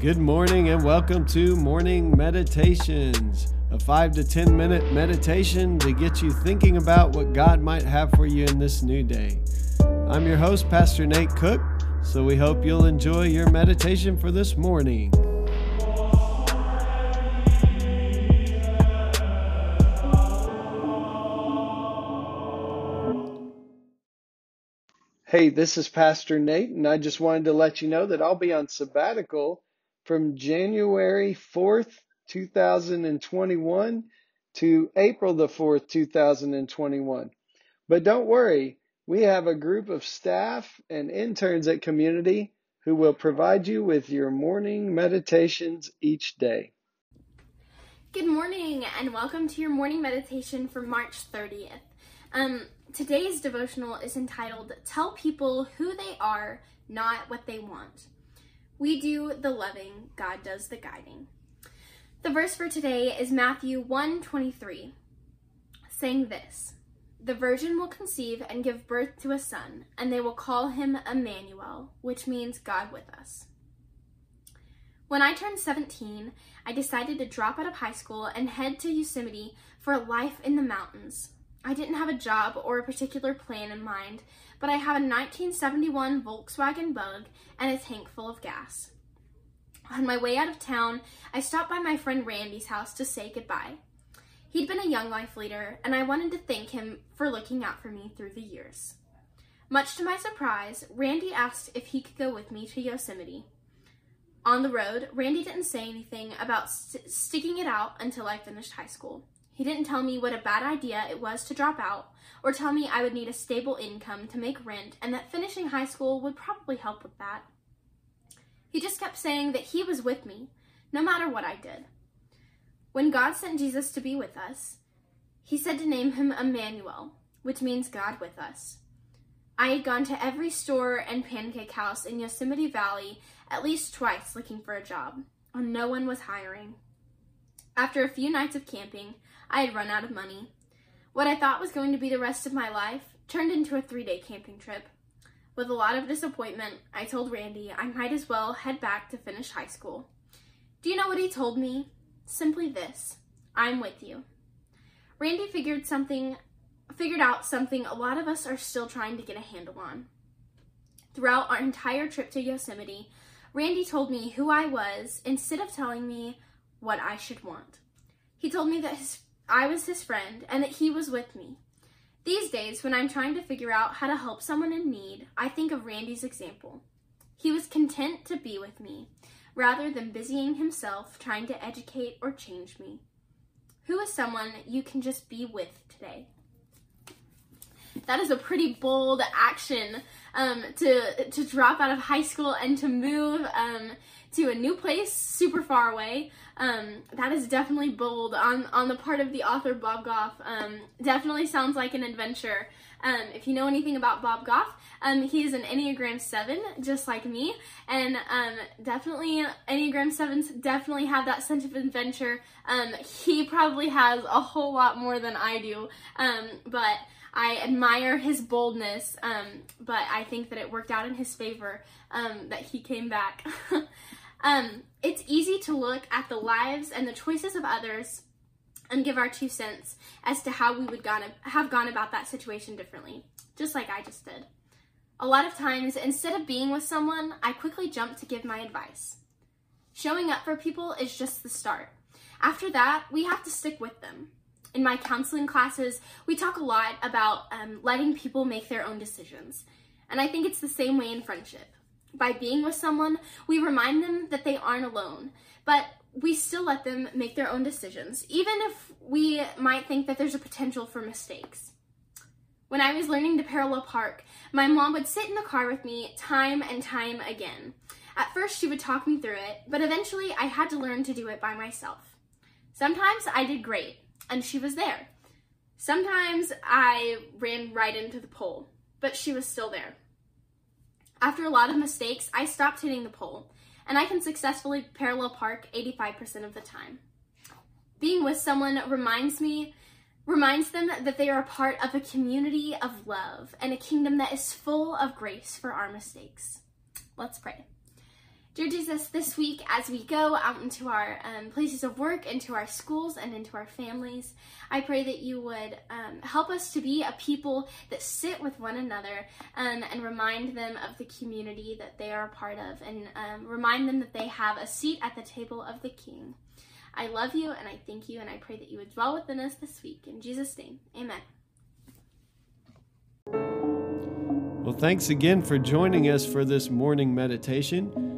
Good morning and welcome to Morning Meditations, a five to 10 minute meditation to get you thinking about what God might have for you in this new day. I'm your host, Pastor Nate Cook, so we hope you'll enjoy your meditation for this morning. Hey, this is Pastor Nate, and I just wanted to let you know that I'll be on sabbatical from January 4th, 2021 to April the 4th, 2021. But don't worry, we have a group of staff and interns at Community who will provide you with your morning meditations each day. Good morning and welcome to your morning meditation for March 30th. Um, today's devotional is entitled Tell People Who They Are, Not What They Want. We do the loving, God does the guiding. The verse for today is Matthew 1:23, saying this: The virgin will conceive and give birth to a son, and they will call him Emmanuel, which means God with us. When I turned 17, I decided to drop out of high school and head to Yosemite for life in the mountains. I didn't have a job or a particular plan in mind, but I have a 1971 Volkswagen Bug and a tank full of gas. On my way out of town, I stopped by my friend Randy's house to say goodbye. He'd been a young life leader, and I wanted to thank him for looking out for me through the years. Much to my surprise, Randy asked if he could go with me to Yosemite. On the road, Randy didn't say anything about st- sticking it out until I finished high school. He didn't tell me what a bad idea it was to drop out, or tell me I would need a stable income to make rent and that finishing high school would probably help with that. He just kept saying that he was with me, no matter what I did. When God sent Jesus to be with us, he said to name him Emmanuel, which means God with us. I had gone to every store and pancake house in Yosemite Valley at least twice looking for a job, and no one was hiring. After a few nights of camping, I had run out of money. What I thought was going to be the rest of my life turned into a three day camping trip. With a lot of disappointment, I told Randy I might as well head back to finish high school. Do you know what he told me? Simply this I'm with you. Randy figured something figured out something a lot of us are still trying to get a handle on. Throughout our entire trip to Yosemite, Randy told me who I was instead of telling me what I should want. He told me that his I was his friend and that he was with me. These days, when I'm trying to figure out how to help someone in need, I think of Randy's example. He was content to be with me, rather than busying himself trying to educate or change me. Who is someone you can just be with today? That is a pretty bold action um, to to drop out of high school and to move um, to a new place super far away. Um, that is definitely bold on, on the part of the author Bob Goff. Um, definitely sounds like an adventure. Um, if you know anything about Bob Goff, um, he is an Enneagram 7, just like me, and definitely Enneagram 7s definitely have that sense of adventure. He probably has a whole lot more than I do, but I admire his boldness, but I think that it worked out in his favor that he came back. Um, it's easy to look at the lives and the choices of others and give our two cents as to how we would gone, have gone about that situation differently, just like I just did. A lot of times, instead of being with someone, I quickly jump to give my advice. Showing up for people is just the start. After that, we have to stick with them. In my counseling classes, we talk a lot about um, letting people make their own decisions. And I think it's the same way in friendship. By being with someone, we remind them that they aren't alone, but we still let them make their own decisions, even if we might think that there's a potential for mistakes. When I was learning to parallel park, my mom would sit in the car with me time and time again. At first, she would talk me through it, but eventually I had to learn to do it by myself. Sometimes I did great, and she was there. Sometimes I ran right into the pole, but she was still there. After a lot of mistakes, I stopped hitting the pole, and I can successfully parallel park 85% of the time. Being with someone reminds me reminds them that they are a part of a community of love and a kingdom that is full of grace for our mistakes. Let's pray. Dear Jesus, this week as we go out into our um, places of work, into our schools, and into our families, I pray that you would um, help us to be a people that sit with one another um, and remind them of the community that they are a part of and um, remind them that they have a seat at the table of the King. I love you and I thank you and I pray that you would dwell within us this week. In Jesus' name, amen. Well, thanks again for joining us for this morning meditation.